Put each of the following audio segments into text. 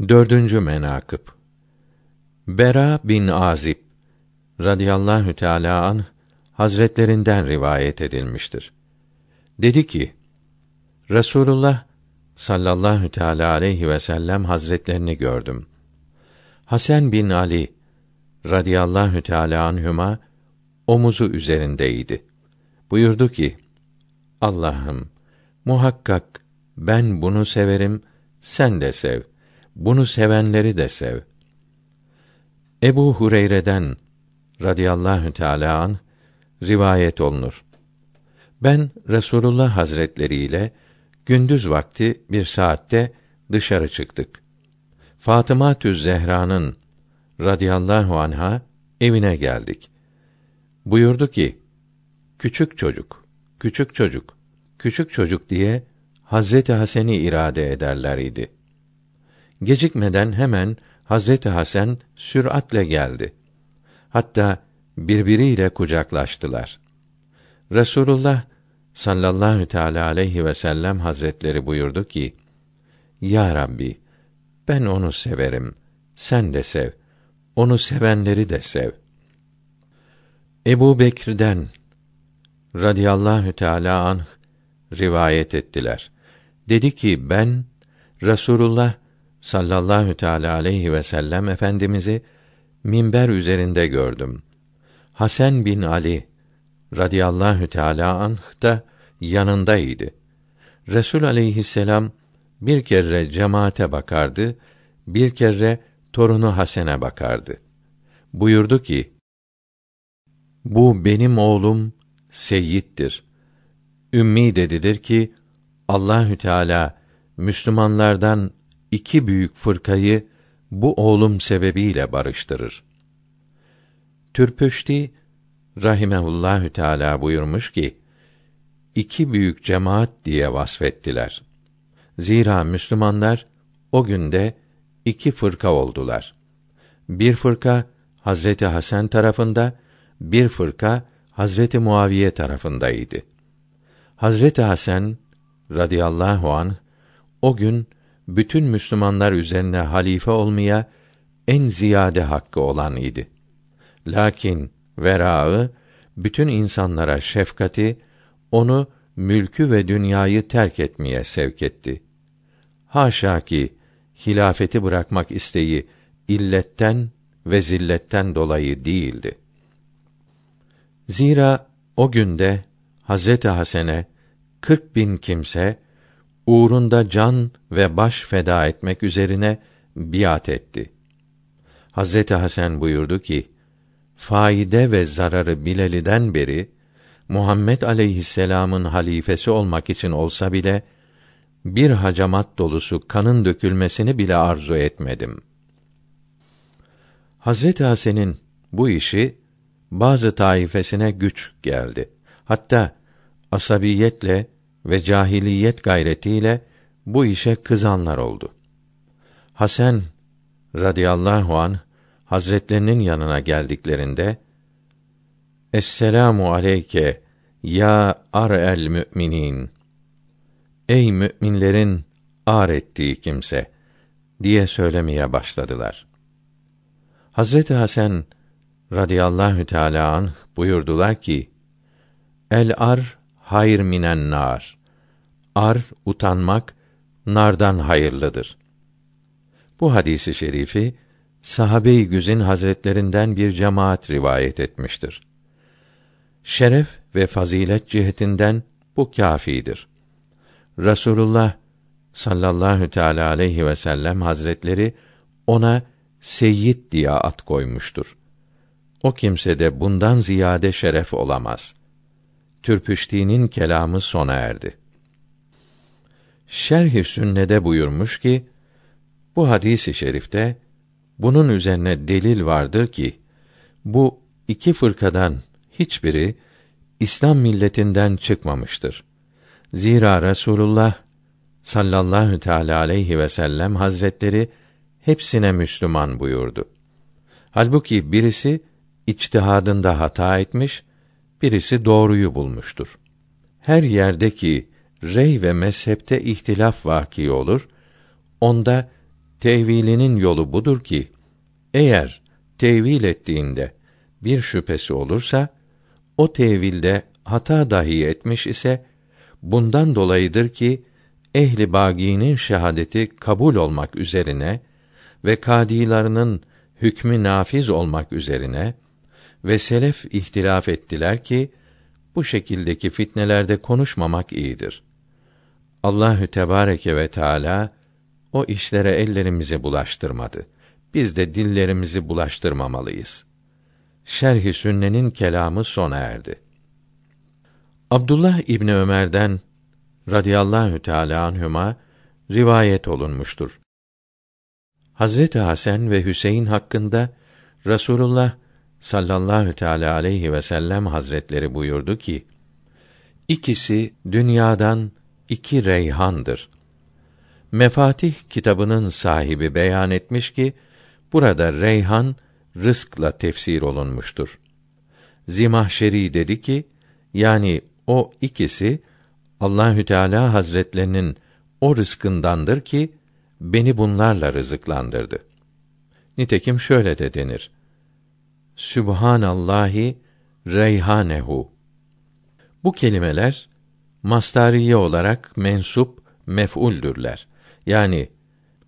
Dördüncü menakıb Bera bin Azib radıyallahu teâlâ anh hazretlerinden rivayet edilmiştir. Dedi ki: Resulullah sallallahu teâlâ aleyhi ve sellem hazretlerini gördüm. Hasan bin Ali radıyallahu teâlâ anhüma omuzu üzerindeydi. Buyurdu ki: Allah'ım muhakkak ben bunu severim, sen de sev. Bunu sevenleri de sev. Ebu Hureyre'den radıyallahu teâlâ an rivayet olunur. Ben Resulullah Hazretleri ile gündüz vakti bir saatte dışarı çıktık. Fatıma Tüz Zehra'nın radıyallahu anha evine geldik. Buyurdu ki: Küçük çocuk, küçük çocuk, küçük çocuk diye Hazreti Hasen'i irade ederler idi. Gecikmeden hemen Hazreti Hasan süratle geldi. Hatta birbiriyle kucaklaştılar. Resulullah sallallahu teala aleyhi ve sellem hazretleri buyurdu ki: Ya Rabbi, ben onu severim. Sen de sev. Onu sevenleri de sev. Ebu Bekir'den radıyallahu teala anh rivayet ettiler. Dedi ki ben Resulullah sallallahu teala aleyhi ve sellem efendimizi minber üzerinde gördüm. Hasan bin Ali radıyallahu teala anh da yanındaydı. Resul aleyhisselam bir kere cemaate bakardı, bir kere torunu Hasen'e bakardı. Buyurdu ki: Bu benim oğlum Seyyid'dir. Ümmi dedidir ki Allahü Teala Müslümanlardan iki büyük fırkayı bu oğlum sebebiyle barıştırır. Türpüşti rahimehullahü teala buyurmuş ki iki büyük cemaat diye vasfettiler. Zira Müslümanlar o günde iki fırka oldular. Bir fırka Hazreti Hasan tarafında, bir fırka Hazreti Muaviye tarafındaydı. Hazreti Hasan radıyallahu an o gün bütün Müslümanlar üzerine halife olmaya en ziyade hakkı olan idi. Lakin verağı bütün insanlara şefkati onu mülkü ve dünyayı terk etmeye sevk etti. Haşa ki hilafeti bırakmak isteği illetten ve zilletten dolayı değildi. Zira o günde Hazreti Hasan'e kırk bin kimse uğrunda can ve baş feda etmek üzerine biat etti. Hazreti Hasan buyurdu ki: Faide ve zararı bileliden beri Muhammed aleyhisselam'ın halifesi olmak için olsa bile bir hacamat dolusu kanın dökülmesini bile arzu etmedim. Hazreti Hasan'ın bu işi bazı taifesine güç geldi. Hatta asabiyetle ve cahiliyet gayretiyle bu işe kızanlar oldu. Hasan radıyallahu an Hazretlerinin yanına geldiklerinde Esselamu aleyke ya ar el müminin Ey müminlerin ar ettiği kimse diye söylemeye başladılar. Hazreti Hasan radıyallahu teala anh buyurdular ki: El ar hayır minen nar. Ar utanmak nardan hayırlıdır. Bu hadisi şerifi sahabe-i güzin hazretlerinden bir cemaat rivayet etmiştir. Şeref ve fazilet cihetinden bu kâfidir. Rasulullah sallallahu teala aleyhi ve sellem hazretleri ona seyyid diye at koymuştur. O kimse de bundan ziyade şeref olamaz. Türpüşti'nin kelamı sona erdi. Şerh-i Sünne'de buyurmuş ki bu hadisi şerifte bunun üzerine delil vardır ki bu iki fırkadan hiçbiri İslam milletinden çıkmamıştır. Zira Resulullah sallallahu teala aleyhi ve sellem hazretleri hepsine Müslüman buyurdu. Halbuki birisi içtihadında hata etmiş, birisi doğruyu bulmuştur. Her yerdeki rey ve mezhepte ihtilaf vaki olur, onda tevilinin yolu budur ki eğer tevil ettiğinde bir şüphesi olursa o tevilde hata dahi etmiş ise bundan dolayıdır ki ehli baginin şehadeti kabul olmak üzerine ve kadilarının hükmü nafiz olmak üzerine ve selef ihtilaf ettiler ki bu şekildeki fitnelerde konuşmamak iyidir. Allahü Tebareke ve Teala o işlere ellerimizi bulaştırmadı. Biz de dillerimizi bulaştırmamalıyız. Şerh-i Sünne'nin kelamı sona erdi. Abdullah İbni Ömer'den radıyallahu teâlâ anhüma rivayet olunmuştur. Hazreti Hasan ve Hüseyin hakkında Rasulullah sallallahu teala aleyhi ve sellem hazretleri buyurdu ki: İkisi dünyadan iki reyhandır. Mefatih kitabının sahibi beyan etmiş ki burada reyhan rızkla tefsir olunmuştur. Zimahşeri dedi ki yani o ikisi Allahü Teala Hazretlerinin o rızkındandır ki beni bunlarla rızıklandırdı. Nitekim şöyle de denir. Sübhanallahi reyhanehu. Bu kelimeler mastariye olarak mensup mef'uldürler. Yani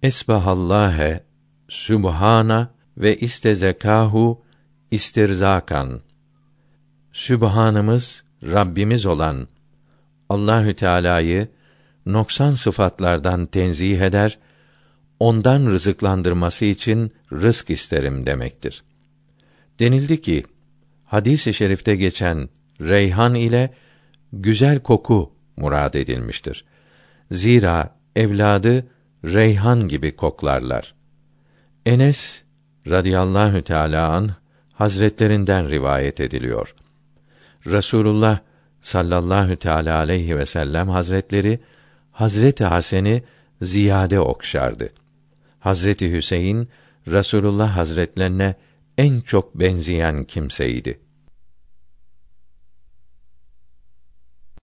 esbahallâhe sübhana ve istezekahu istirzakan. Sübhanımız Rabbimiz olan Allahü Teala'yı noksan sıfatlardan tenzih eder, ondan rızıklandırması için rızk isterim demektir. Denildi ki, hadis-i şerifte geçen reyhan ile güzel koku murad edilmiştir. Zira evladı reyhan gibi koklarlar. Enes radıyallahu teala an hazretlerinden rivayet ediliyor. Rasulullah sallallahu teala aleyhi ve sellem hazretleri Hazreti Hasen'i ziyade okşardı. Hazreti Hüseyin Rasulullah Hazretlerine en çok benzeyen kimseydi.